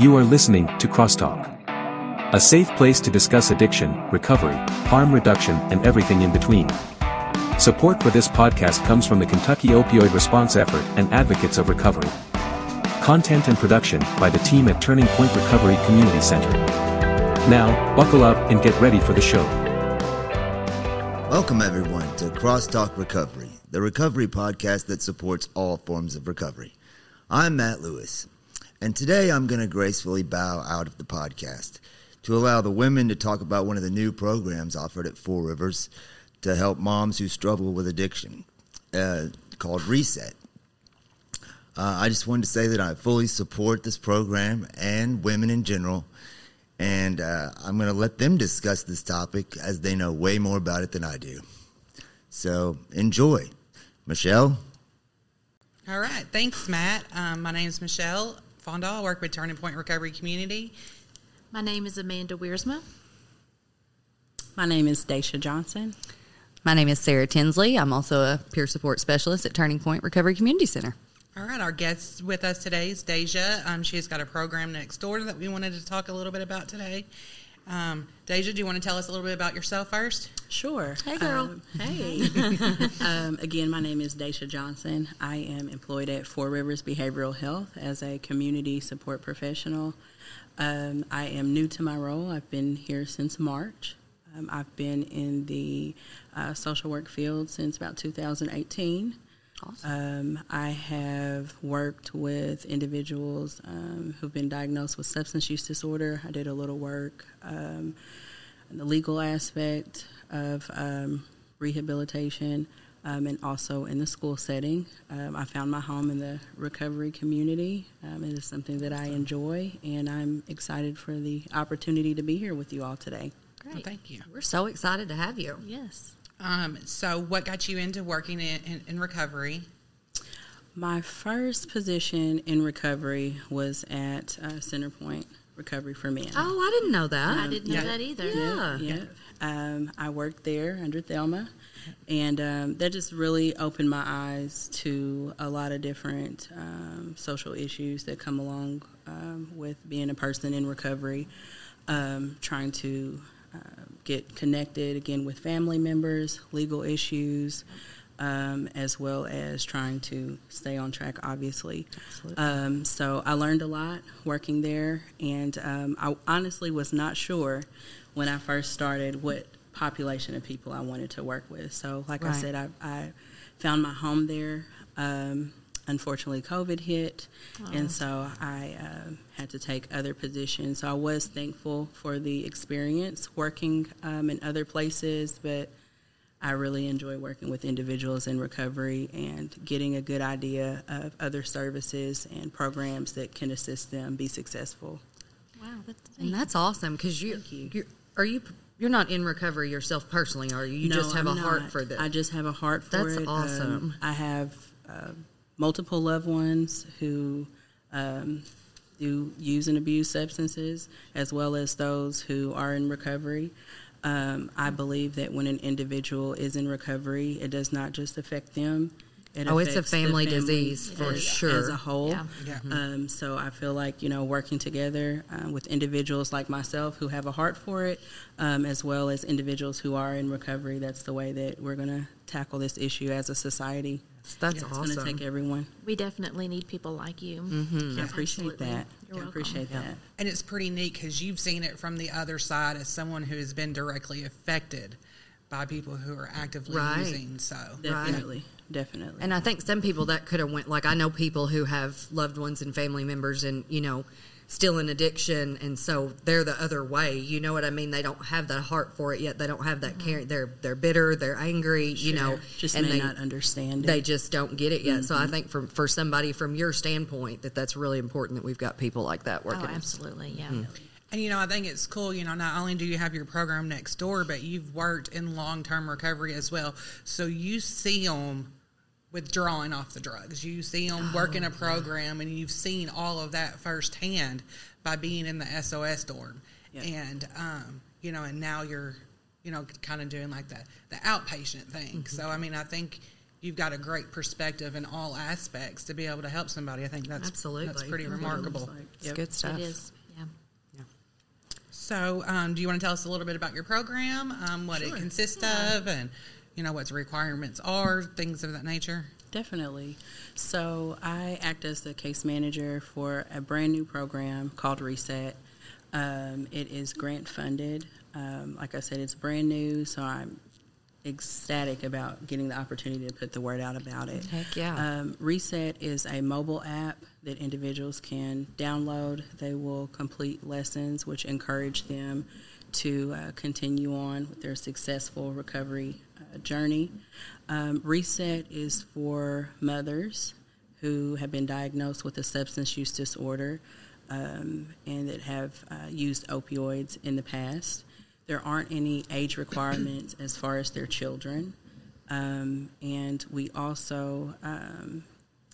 You are listening to Crosstalk, a safe place to discuss addiction, recovery, harm reduction, and everything in between. Support for this podcast comes from the Kentucky Opioid Response Effort and Advocates of Recovery. Content and production by the team at Turning Point Recovery Community Center. Now, buckle up and get ready for the show. Welcome, everyone, to Crosstalk Recovery, the recovery podcast that supports all forms of recovery. I'm Matt Lewis, and today I'm going to gracefully bow out of the podcast to allow the women to talk about one of the new programs offered at Four Rivers to help moms who struggle with addiction uh, called Reset. Uh, I just wanted to say that I fully support this program and women in general, and uh, I'm going to let them discuss this topic as they know way more about it than I do. So enjoy. Michelle? All right. Thanks, Matt. Um, my name is Michelle Fondal. I work with Turning Point Recovery Community. My name is Amanda Wiersma. My name is Daisha Johnson. My name is Sarah Tinsley. I'm also a peer support specialist at Turning Point Recovery Community Center. All right. Our guest with us today is Daisha. Um, she's got a program next door that we wanted to talk a little bit about today. Um, Daisha, do you want to tell us a little bit about yourself first? Sure. Hey, girl. Um, hey. um, again, my name is Daisha Johnson. I am employed at Four Rivers Behavioral Health as a community support professional. Um, I am new to my role. I've been here since March. Um, I've been in the uh, social work field since about 2018. Awesome. Um, I have worked with individuals um, who've been diagnosed with substance use disorder. I did a little work um, in the legal aspect of um, rehabilitation um, and also in the school setting. Um, I found my home in the recovery community. Um, it is something that I enjoy, and I'm excited for the opportunity to be here with you all today. Well, thank you. We're so excited to have you. Yes. Um, so, what got you into working in, in, in recovery? My first position in recovery was at uh, Centerpoint Recovery for Men. Oh, I didn't know that. I didn't know yeah. that either. Yeah. Yeah. Um, I worked there under Thelma, and um, that just really opened my eyes to a lot of different um, social issues that come along um, with being a person in recovery, um, trying to uh, get connected again with family members, legal issues. Um, as well as trying to stay on track, obviously. Um, so I learned a lot working there, and um, I honestly was not sure when I first started what population of people I wanted to work with. So, like I said, I, I found my home there. Um, unfortunately, COVID hit, and so I um had to take other positions. So I was thankful for the experience working um, in other places, but I really enjoy working with individuals in recovery and getting a good idea of other services and programs that can assist them be successful. Wow, that's And that's awesome because you, you. are you you're not in recovery yourself personally, are you? You No, just have I'm a heart for this. I just have a heart for That's it. Um, awesome. I have uh, multiple loved ones who um, do use and abuse substances, as well as those who are in recovery. Um, I believe that when an individual is in recovery, it does not just affect them. It Oh, it's a affects the family disease, for as, sure. as a whole. Yeah. Yeah. Um, so I feel like you know working together uh, with individuals like myself who have a heart for it, um, as well as individuals who are in recovery. That's the way that we're going to tackle this issue as a society. That's It's going to take everyone. We definitely need people like you. Mm-hmm. I appreciate Absolutely. that. You're I welcome. appreciate that. And it's pretty neat because you've seen it from the other side as someone who has been directly affected by people who are actively Right. using. So, Definitely, definitely. And I think some people that could have went like I know people who have loved ones and family members and you know still in addiction and so they're the other way. You know what I mean? They don't have that heart for it yet. They don't have that care. Mm-hmm. They're they're bitter. They're angry. You know, just and may they not understand they it. just don't get it yet. So I mm-hmm. think for for somebody from your standpoint that that's really important that we've got people like that working Oh, working. absolutely. Yeah. Mm. And you know, I think it's cool. You know, not only do you have your program next door, but you've worked in long term recovery as well. So you see them withdrawing off the drugs. You see them working a program, and you've seen all of that firsthand by being in the SOS dorm. Yeah. And um, you know, and now you're, you know, kind of doing like the the outpatient thing. So I mean, I think you've got a great perspective in all aspects to be able to help somebody. I think that's Absolutely. that's pretty remarkable. It's Yep. good stuff. It is. Yeah. So, um, do you want to tell us a little bit about your program, um, what it consists of, and you know what the requirements are, things of that nature? Definitely. So I act as the case manager for a brand new program called Reset. Um, it is grant funded. Um, like I said, it's brand new, so I'm ecstatic about getting the opportunity to put the word out about it. Heck yeah. Um, Reset is a mobile app that individuals can download. They will complete lessons, which encourage them to uh, continue on with their successful recovery uh, journey. Um, Reset is for mothers who have been diagnosed with a substance use disorder um, and that have uh, used opioids in the past. There aren't any age requirements as far as their children. Um, and we also um,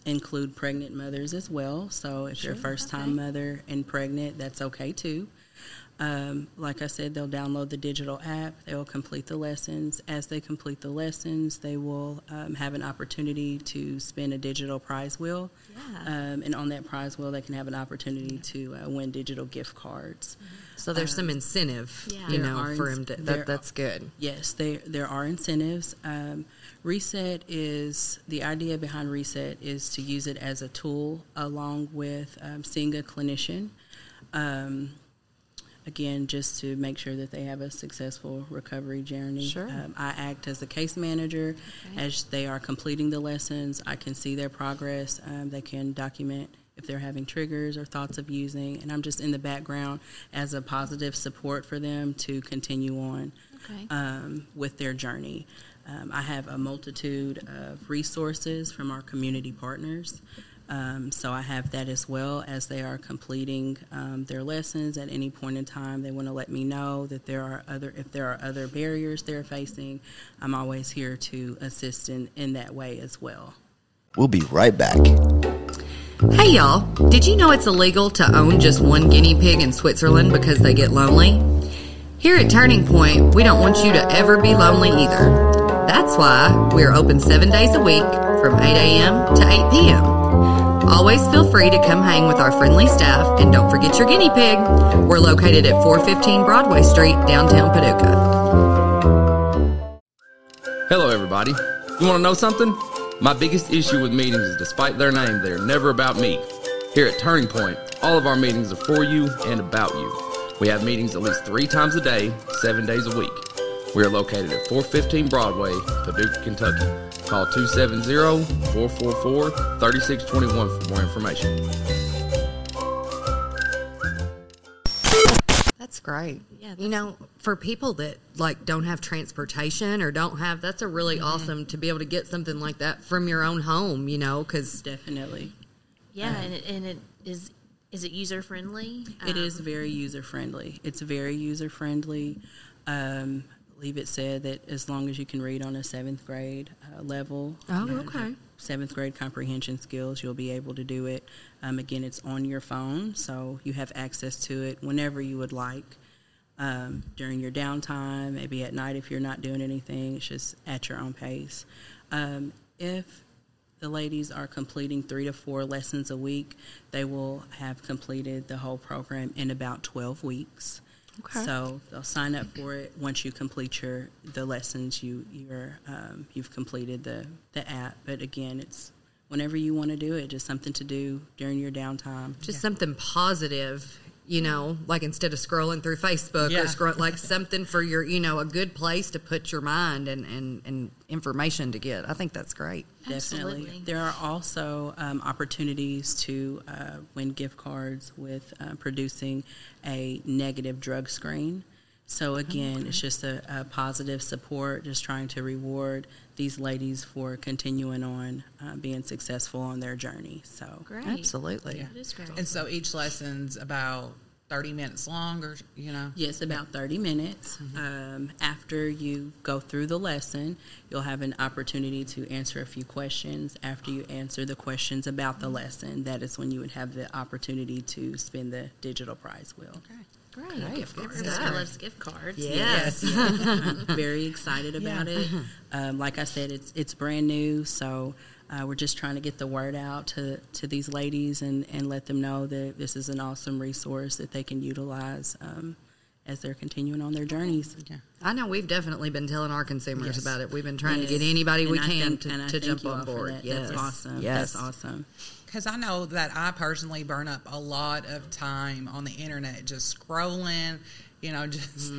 include pregnant mothers as well. So if you're a first time mother and pregnant, that's okay too. Um, like I said, they'll download the digital app. They will complete the lessons. As they complete the lessons, they will um, have an opportunity to spin a digital prize wheel. Yeah. Um, and on that prize wheel, they can have an opportunity to uh, win digital gift cards. So there's some incentive, Yeah. you know, are for ins- him to. there That, that's good. Yes, they, there are incentives. Um, Reset is the idea behind Reset is to use it as a tool along with um, seeing a clinician. Um, again, just to make sure that they have a successful recovery journey. Sure. Um, I act as a case manager as they are completing the lessons. I can see their progress. Um, they can document if they're having triggers or thoughts of using, and I'm just in the background as a positive support for them to continue on Okay. um, with their journey. Um, I have a multitude of resources from our community partners. Um, so I have that as well as they are completing um, their lessons at any point in time. They want to let me know that there are other, if there are other barriers they're facing, I'm always here to assist in, in that way as well. We'll be right back. Hey y'all, did you know it's illegal to own just one guinea pig in Switzerland because they get lonely? Here at Turning Point, we don't want you to ever be lonely either. That's why we're open seven days a week from 8 a.m. to 8 p.m. Always feel free to come hang with our friendly staff and don't forget your guinea pig. We're located at 415 Broadway Street, downtown Paducah. Hello, everybody. You want to know something? My biggest issue with meetings is despite their name, they are never about me. Here at Turning Point, all of our meetings are for you and about you. We have meetings at least three times a day, seven days a week. We are located at 415 Broadway, Paducah, Kentucky. Call 270 444 3621 for more information. That's great. Yeah, you know, for people that like don't have transportation or don't have, that's a really mm-hmm. awesome to be able to get something like that from your own home. You know, because Definitely. Yeah, uh-huh. and it, and it is is it user friendly? It is um, very user friendly. It's very user friendly. Um, I believe it said that as long as you can read on a seventh grade uh, level, Oh, okay. seventh grade comprehension skills, you'll be able to do it. Um, again, it's on your phone, so you have access to it whenever you would like. Um, during your downtime, maybe at night if you're not doing anything, it's just at your own pace. Um, if the ladies are completing three to four lessons a week, they will have completed the whole program in about 12 weeks. Okay. So they'll sign up for it once you complete your the lessons. You you're um, you've completed the the app. But again, it's whenever you want to do it, just something to do during your downtime. just something positive. You know, like instead of scrolling through Facebook Yeah. or scroll, like something for your, you know, a good place to put your mind and, and, and information to get. I think that's great. Definitely. Absolutely. There are also um, opportunities to uh, win gift cards with uh, producing a negative drug screen. So, again, it's just a, a positive support, just trying to reward these ladies for continuing on uh, being successful on their journey. So, great. Absolutely. Yeah. It is great. And so each lesson's about 30 minutes long, or, you know? Yes, about 30 minutes. Um, after you go through the lesson, you'll have an opportunity to answer a few questions. After you answer the questions about the lesson, that is when you would have the opportunity to spin the digital prize wheel. Okay. Great. Gift cards. Everybody loves gift cards. Yes. I'm very excited about it. Um, like I said, it's it's brand new, so uh, we're just trying to get the word out to, to these ladies and, and let them know that this is an awesome resource that they can utilize um, as they're continuing on their journeys. Yeah. I know we've definitely been telling our consumers Yes. about it. We've been trying to get anybody we I can thank- to, to jump on board. that. Yes. That's awesome. Yes. That's awesome. Because I know that I personally burn up a lot of time on the internet just scrolling, you know, just,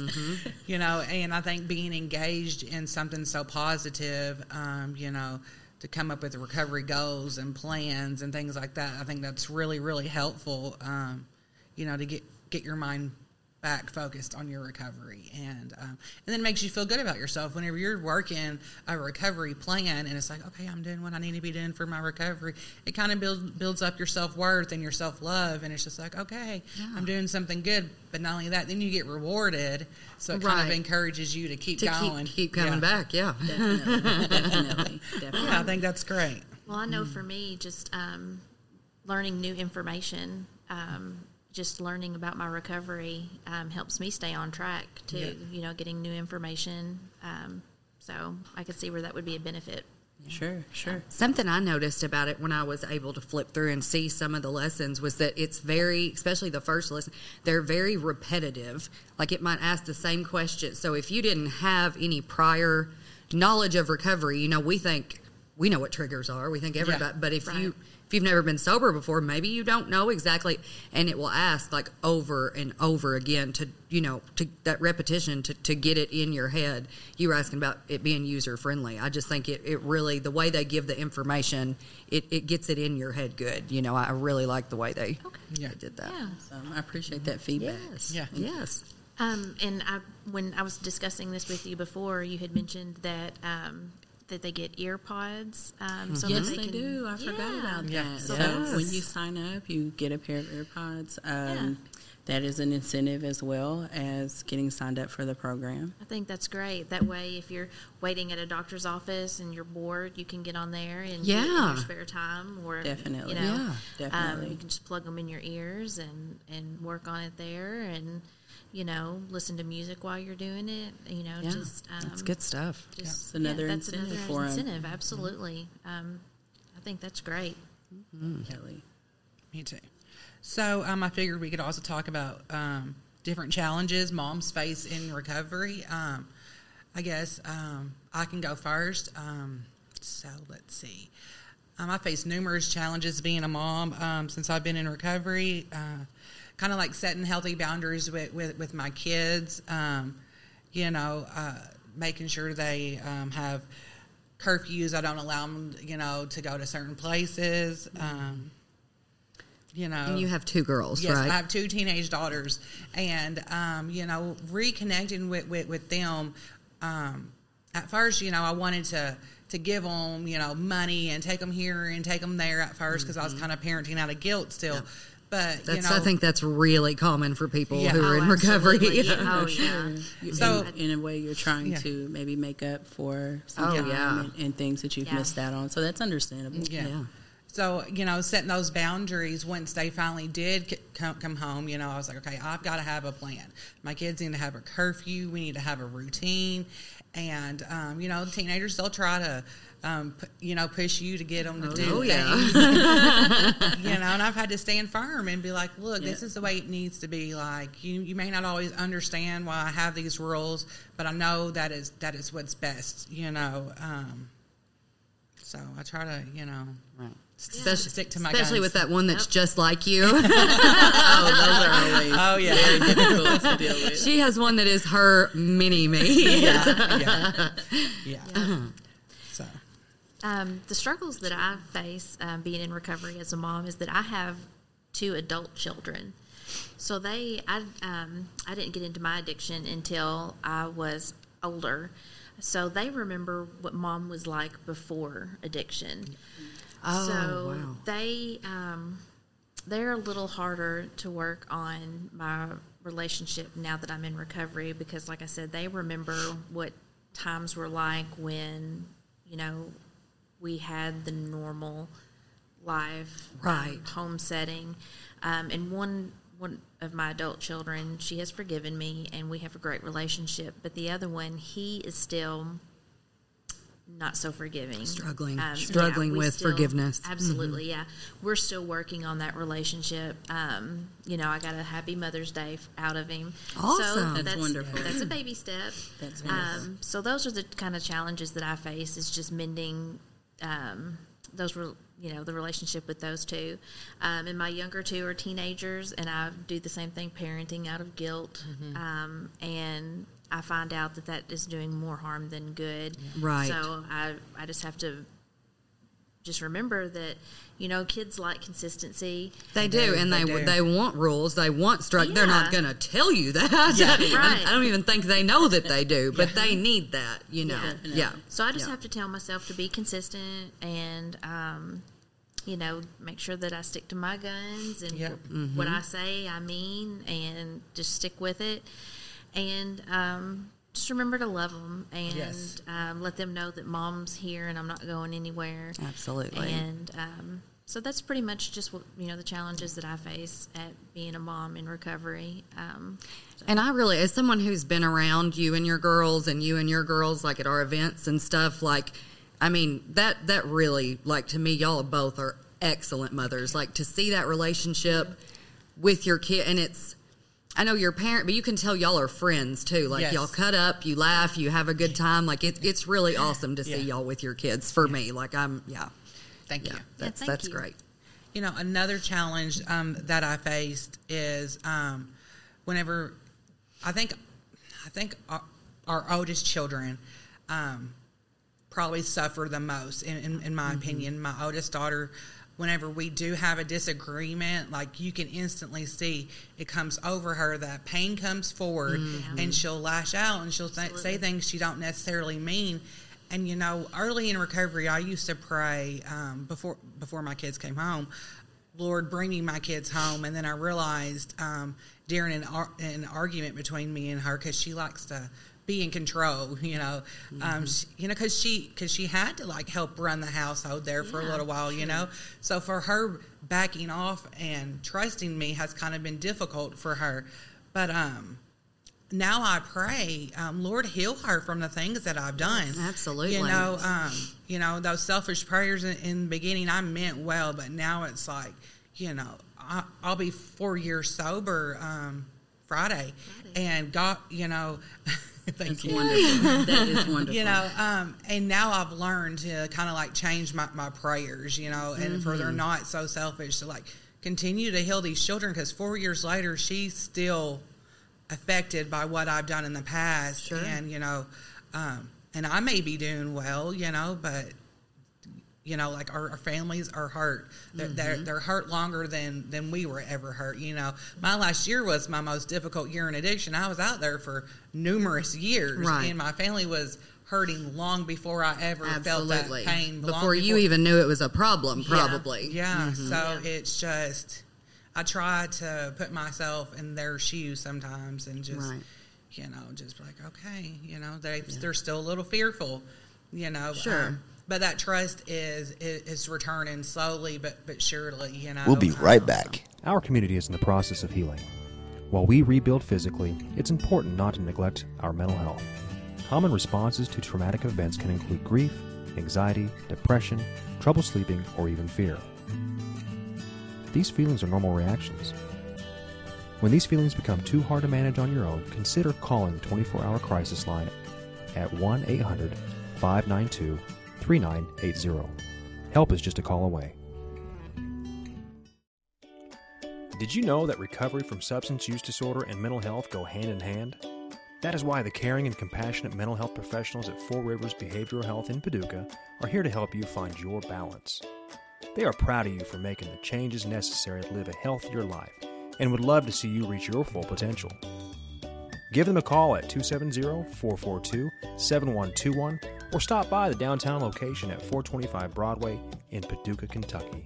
you know, and I think being engaged in something so positive, um, you know, to come up with recovery goals and plans and things like that, I think that's really, really helpful, um, you know, to get, get your mind back focused on your recovery and um, and then it makes you feel good about yourself whenever you're working a recovery plan and it's like okay i'm doing what i need to be doing for my recovery it kind of builds builds up your self-worth and your self-love and it's just like okay i'm doing something good but not only that then you get rewarded so it kind of encourages you to keep To going keep, keep coming Yeah. back. Yeah. Definitely. definitely. Definitely. yeah i think that's great Well, I know for me, just um, learning new information, um, just learning about my recovery um, helps me stay on track too. Yeah. You know, getting new information. Um, so I could see where that would be a benefit. Sure, sure. Something I noticed about it when I was able to flip through and see some of the lessons was that it's very, especially the first lesson, they're very repetitive. Like it might ask the same question. So if you didn't have any prior knowledge of recovery, you know, we think we know what triggers are. We think everybody, but if you if you've never been sober before, maybe you don't know exactly, and it will ask like over and over again to you know to that repetition to, to get it in your head. You were asking about it being user friendly. I just think it, it really the way they give the information, it, it gets it in your head good. You know, I really like the way they, Yeah. they did that. Yeah. So I appreciate that feedback. Yes. Yeah. Yes. Um, and I, when I was discussing this with you before, you had mentioned that um, that they get ear pods. Um, so Yes, that they can- do. I forgot about Yeah. that. So So that's- when you sign up, you get a pair of AirPods. Um, Yeah. That is an incentive as well as getting signed up for the program. I think that's great. That way, if you're waiting at a doctor's office and you're bored, you can get on there and do in Yeah. your spare time, or Definitely. you know, Yeah, Um, you can just plug them in your ears and and work on it there, and you know, listen to music while you're doing it. You know, Yeah. just um, That's good stuff. Just It's another that's incentive another for 'em. incentive. Absolutely. Um, I think that's great. Kelly. Me too. So um, I figured we could also talk about um, different challenges moms face in recovery. Um, I guess um, I can go first. Um, so let's see. Um, I face numerous challenges being a mom um, since I've been in recovery. Uh, kind of like setting healthy boundaries with, with, with my kids. Um, you know, uh, making sure they um, have curfews. I don't allow them, you know, to go to certain places. Um, you know, And you have two girls, Yes, right? I have two teenage daughters, and um, you know, reconnecting with with, with them. Um, at first, you know, I wanted to to give them, you know, money and take them here and take them there at first because I was kind of parenting out of guilt still. But. That's, you know, I think that's really common for people Yeah. who are Oh, in recovery. Yeah. Oh yeah. You- So- in, in a way, you're trying Yeah. to maybe make up for some Oh, yeah. and, and things that you've Yeah. missed out on. So that's understandable. Yeah. Yeah. So, you know, setting those boundaries once they finally did c- come, come home, you know, I was like, okay, I've got to have a plan. My kids need to have a curfew. We need to have a routine. And, um, you know, teenagers, they'll try to, um, p- you know, push you to get them to do oh, yeah. things. you know, and I've had to stand firm and be like, look, this is the way it needs to be. Like, you, you may not always understand why I have these rules, but I know that is, that is what's best, you know. Um, so I try to, you know, Right. Especially, stick to my Especially guns. with that one that's Yep. just like you. Oh, those are always Oh yeah, very difficult to deal with. she has one that is her mini me. yeah, yeah, yeah. So Um, the struggles that I face um, being in recovery as a mom is that I have two adult children. So they, I, um, I didn't get into my addiction until I was older. So they remember what mom was like before addiction. Oh, so wow. they, um, they're a little harder to work on my relationship now that I'm in recovery because, like I said, they remember what times were like when, you know, we had the normal life um, Right. home setting. Um, and one one of my adult children, she has forgiven me, and we have a great relationship. But the other one, he is still not so forgiving, Struggling. yeah, Struggling we with forgiveness. Absolutely, yeah. We're still working on that relationship. Um, you know, I got a happy Mother's Day out of him. Awesome. So That's wonderful. That's a baby step. That's um, so those are the kind of challenges that I face is just mending um, those were you know the relationship with those two. Um, and my younger two are teenagers, and I do the same thing, parenting out of guilt. Um, and I find out that that is doing more harm than good. Right. So I I just have to just remember that you know kids like consistency. They do, and they they they, want rules. They want structure. They're not going to tell you that. Yeah. I- Right. I, don't even think they know that they do, but they need that. You know. Yeah. Yeah. So I just Yeah. have to tell myself to be consistent and, um, you know, make sure that I stick to my guns and Yep. what I say I mean, and just stick with it. And um, just remember to love them and Yes. um, let them know that mom's here and I'm not going anywhere. Absolutely. And um, so that's pretty much just what you know the challenges that I face at being a mom in recovery. Um, And I really, as someone who's been around you and your girls, and you and your girls, like at our events and stuff, like, I mean, that that really, like, to me, y'all both are excellent mothers. Like to see that relationship with your kid, and it's. I know you're parent, but you can tell y'all are friends too. Like Yes. y'all cut up, you laugh, you have a good time. Like it's it's really awesome to see Yeah. y'all with your kids. For me, like I'm, yeah, Thank yeah, you. that's thank that's you. great. You know, another challenge um, that I faced is um, whenever I think I think our, our oldest children um, probably suffer the most, in, in, in my opinion. My oldest daughter, whenever we do have a disagreement, like you can instantly see it comes over her. That pain comes forward, and she'll lash out and she'll say, say things she don't necessarily mean. And you know, early in recovery, I used to pray um, before before my kids came home. Lord, bring me my kids home. And then I realized um, during an, ar- an argument between me and her, because she likes to be in control, you know, um, she, you know, because she because she had to like help run the household there for a little while, you know. So for her backing off and trusting me has kind of been difficult for her, but um, now I pray, um, Lord, heal her from the things that I've done. absolutely. You know, um, you know those selfish prayers in, in the beginning. I meant well, but now it's like, you know, I, I'll be four years sober um, Friday, and God, you know, thank That's you. wonderful. that is wonderful. You know, um, and now I've learned to kind of like change my, my prayers, you know, and for Mm-hmm. they're not so selfish to like continue to heal these children because four years later, she's still affected by what I've done in the past. Sure. And, you know, um, and I may be doing well, you know, but you know, like our, our families are hurt. They're, they're, Mm-hmm. they're hurt longer than, than we were ever hurt. You know, my last year was my most difficult year in addiction. I was out there for numerous years, Right. and my family was hurting long before I ever Absolutely. felt that pain. long before you even knew it was a problem, Yeah, probably. Yeah. So Yeah. it's just, I try to put myself in their shoes sometimes and just, Right. you know, just be like, okay, you know, they they're still a little fearful, you know. Sure. um, but that trust is, is is returning slowly but but surely, you know. We'll be right back. Our community is in the process of healing. While we rebuild physically, it's important not to neglect our mental health. Common responses to traumatic events can include grief, anxiety, depression, trouble sleeping, or even fear. These feelings are normal reactions. When these feelings become too hard to manage on your own, consider calling the 24 hour crisis line at 1 800 592 3980. Help is just a call away. Did you know that recovery from substance use disorder and mental health go hand in hand? That is why the caring and compassionate mental health professionals at Four Rivers Behavioral Health in Paducah are here to help you find your balance. They are proud of you for making the changes necessary to live a healthier life and would love to see you reach your full potential. Give them a call at 270 442 7121 or stop by the downtown location at 425 Broadway in Paducah, Kentucky.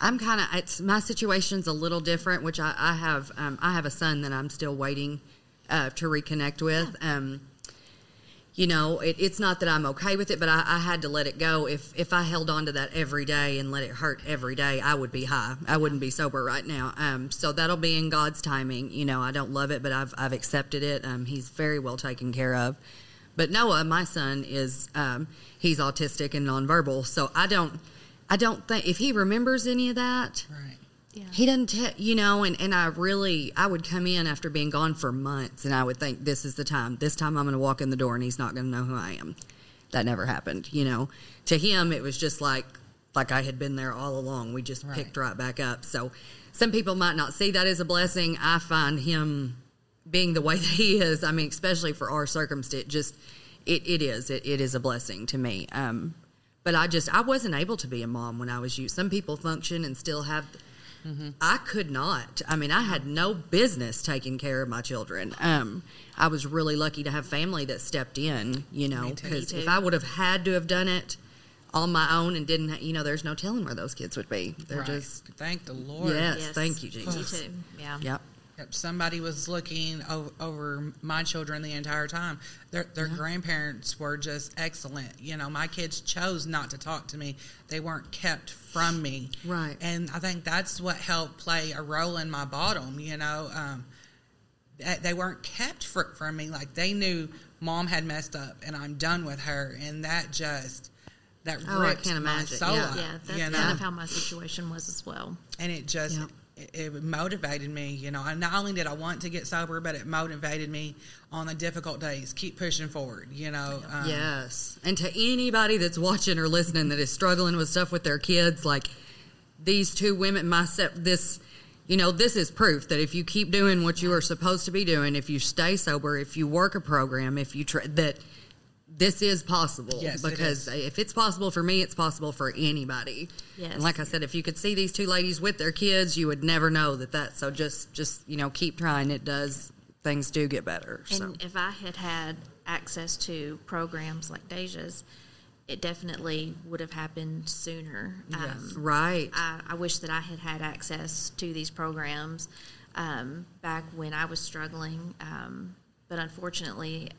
I'm kind of it's my situation's a little different, which I, I have um, I have a son that I'm still waiting uh, to reconnect with. Um, you know, it, it's not that I'm okay with it, but I, I had to let it go. If if I held on to that every day and let it hurt every day, I would be high. I wouldn't be sober right now. Um, so that'll be in God's timing. You know, I don't love it, but I've I've accepted it. Um, he's very well taken care of. But Noah, my son, is um, he's autistic and nonverbal, so I don't I don't think if he remembers any of that, Right. Yeah. he doesn't, te- you know, and, and I really, I would come in after being gone for months and I would think, this is the time. This time I'm going to walk in the door and he's not going to know who I am. That never happened, you know. To him, it was just like, like I had been there all along. We just Right. picked right back up. So some people might not see that as a blessing. I find him being the way that he is, I mean, especially for our circumstance, just, it, it is. It, it is a blessing to me. Um, but I just, I wasn't able to be a mom when I was you. Some people function and still have I could not. I mean, I had no business taking care of my children. Um, I was really lucky to have family that stepped in, you know, because if. I would have had to have done it on my own and didn't, ha- you know, there's no telling where those kids would be. They're Right. just, Thank the Lord. yes, Yes. thank you, Me Jesus. too. Yeah. Yep. Yep, somebody was looking o- over my children the entire time. Their, their grandparents were just excellent. You know, my kids chose not to talk to me; they weren't kept from me. Right. And I think that's what helped play a role in my bottom. You know, um, that they weren't kept fr- from me. Like they knew mom had messed up, and I'm done with her, and that just that Oh, I ripped can't my soul Yeah. out, Yeah, that's you know? kind of how my situation was as well. and it just Yep. It, it motivated me you know. And not only did i want to get sober but it motivated me on the difficult days. Keep pushing forward you know um, Yes. And to anybody that's watching or listening that is struggling with stuff with their kids, like these two women, myself, this, you know, this is proof that if you keep doing what you are supposed to be doing, if you stay sober, if you work a program, if you try, that this is possible. Yes, because is. if it's possible for me, it's possible for anybody. Yes. And like I said, if you could see these two ladies with their kids, you would never know that that. So just, just you know, keep trying. It does. Things do get better. So. And if I had had access to programs like Daisha's, it definitely would have happened sooner. Um, Right. I, I wish that I had had access to these programs um, back when I was struggling, um, but unfortunately,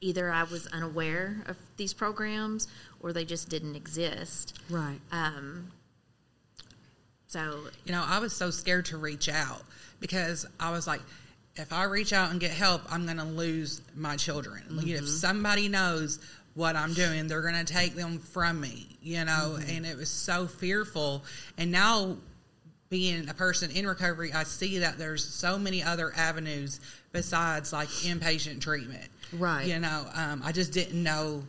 either I was unaware of these programs or they just didn't exist. right. Um, so you know i was so scared to reach out because i was like if i reach out and get help i'm going to lose my children Like, if somebody knows what i'm doing they're going to take them from me you know and it was so fearful and now being a person in recovery, I see that there's so many other avenues besides like inpatient treatment. Right. You know, um, I just didn't know.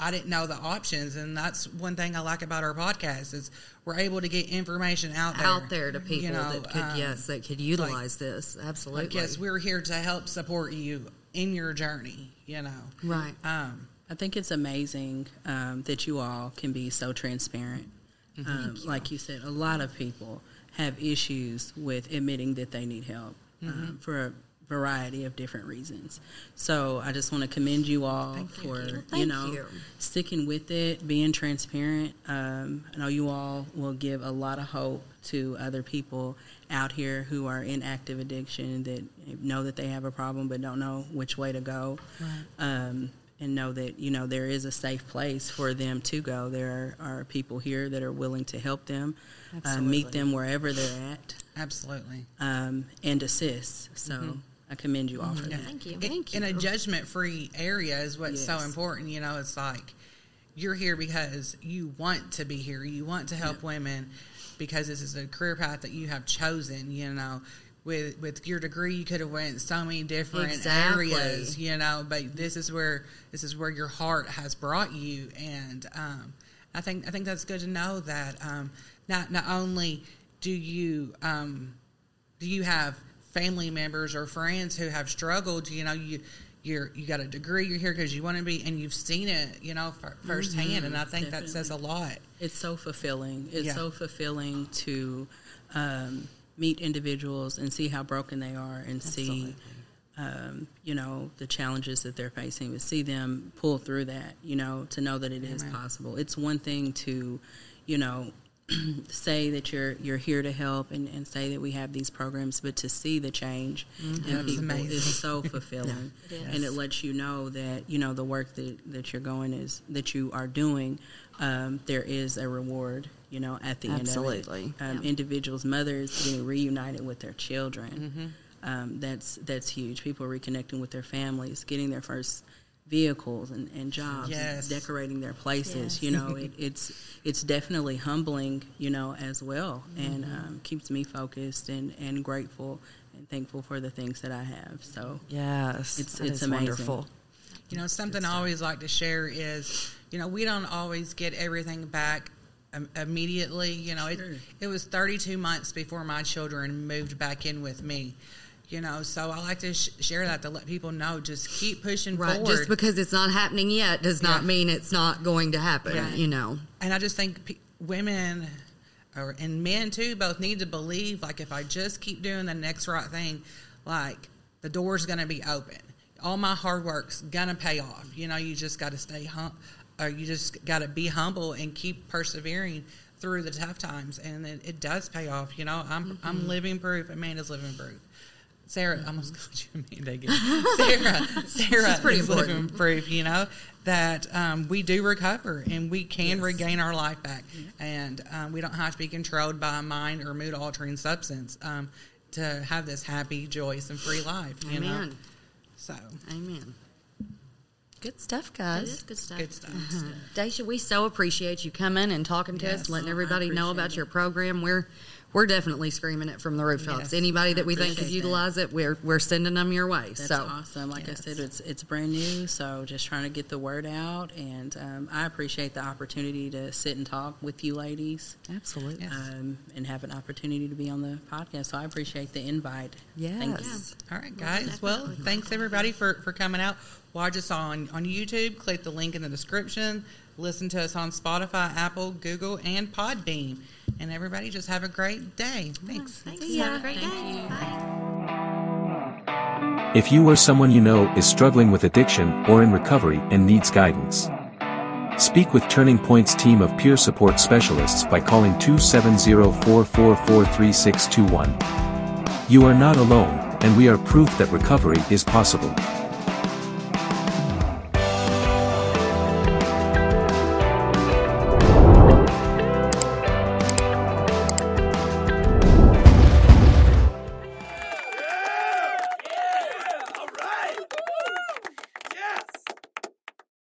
I didn't know the options, and that's one thing I like about our podcast is we're able to get information out there, out there to people you know, that could um, yes that could utilize this absolutely Like, yes, we're here to help support you in your journey. You know, right um, I think it's amazing um, that you all can be so transparent. Um, like you said, a lot of people have issues with admitting that they need help um, for a variety of different reasons. So I just want to commend you all for you, Thank know you. sticking with it, being transparent. Um, I know you all will give a lot of hope to other people out here who are in active addiction that know that they have a problem but don't know which way to go. Um, and know that you know there is a safe place for them to go. There are, are people here that are willing to help them, uh, meet them wherever they're at, absolutely. um, and assist. So I commend you all for that. thank you. in, Thank you. in a judgment free area is what's so important. You know, it's like you're here because you want to be here. You want to help women because this is a career path that you have chosen. You know, with with your degree, you could have went so many different Exactly. areas. You know, but this is where this is where your heart has brought you, and um, I think I think that's good to know that um, not not only do you um, do you have family members or friends who have struggled you know you you're you got a degree you're here because you want to be and you've seen it you know fir- firsthand and i think that says a lot It's so fulfilling. It's Yeah. so fulfilling to um, meet individuals and see how broken they are and see, um, you know, the challenges that they're facing, but see them pull through that, you know, to know that it is possible. It's one thing to, you know, say that you're you're here to help and, and say that we have these programs, but to see the change in people amazing. is so fulfilling, It is. and it lets you know that you know the work that, that you're going is that you are doing. Um, there is a reward, you know, at the Absolutely. end of it. Um, Yeah. Individuals, mothers being reunited with their children. Um, that's that's huge. People reconnecting with their families, getting their first vehicles and, and jobs, Yes. decorating their places. Yes. You know, it, it's it's definitely humbling. You know, as well, and Mm-hmm. um, keeps me focused and, and grateful and thankful for the things that I have. So Yes, It's- it's amazing. wonderful. You know, something I always like to share is, you know, we don't always get everything back um, immediately. You know, it, it was 32 months before my children moved back in with me. You know, so I like to sh- share that to let people know just keep pushing Right, forward. just because it's not happening yet does not Yeah. mean it's not going to happen. Right. You know, and I just think pe- women or and men too both need to believe like if I just keep doing the next right thing, like the door's going to be open. All my hard work's going to pay off. You know, you just got to stay hum or you just got to be humble and keep persevering through the tough times and it, it does pay off. You know, I'm I'm mm-hmm. living proof. Amanda's living proof. Sarah, I almost called you Amanda again. Sarah, Sarah pretty is important. living proof, you know, that um, we do recover and we can regain our life back. And um, we don't have to be controlled by a mind or mood altering substance um, to have this happy, joyous, and free life, you know. amen, So, amen. Good stuff, That is guys. good stuff. good stuff. Daisha, we so appreciate you coming and talking to us, letting Oh, everybody know about it. your program. We're we're definitely screaming it from the rooftops. Yes. Anybody that we think could appreciate that. utilize it, we're we're sending them your way. That's so awesome. Like yes. I said, it's it's brand new, so just trying to get the word out. And um, I appreciate the opportunity to sit and talk with you ladies, absolutely, Yes. um, and have an opportunity to be on the podcast. So I appreciate the invite. Thank you. yes. All right, guys. Well, thanks everybody for, for coming out. Watch us on, on YouTube. Click the link in the description. Listen to us on Spotify, Apple, Google, and Podbean. And everybody just have a great day. Thanks. Thanks. See ya. Have a great Thank day. you. Bye. If you or someone you know is struggling with addiction or in recovery and needs guidance, speak with Turning Point's team of peer support specialists by calling 270-444-3621. You are not alone, and we are proof that recovery is possible.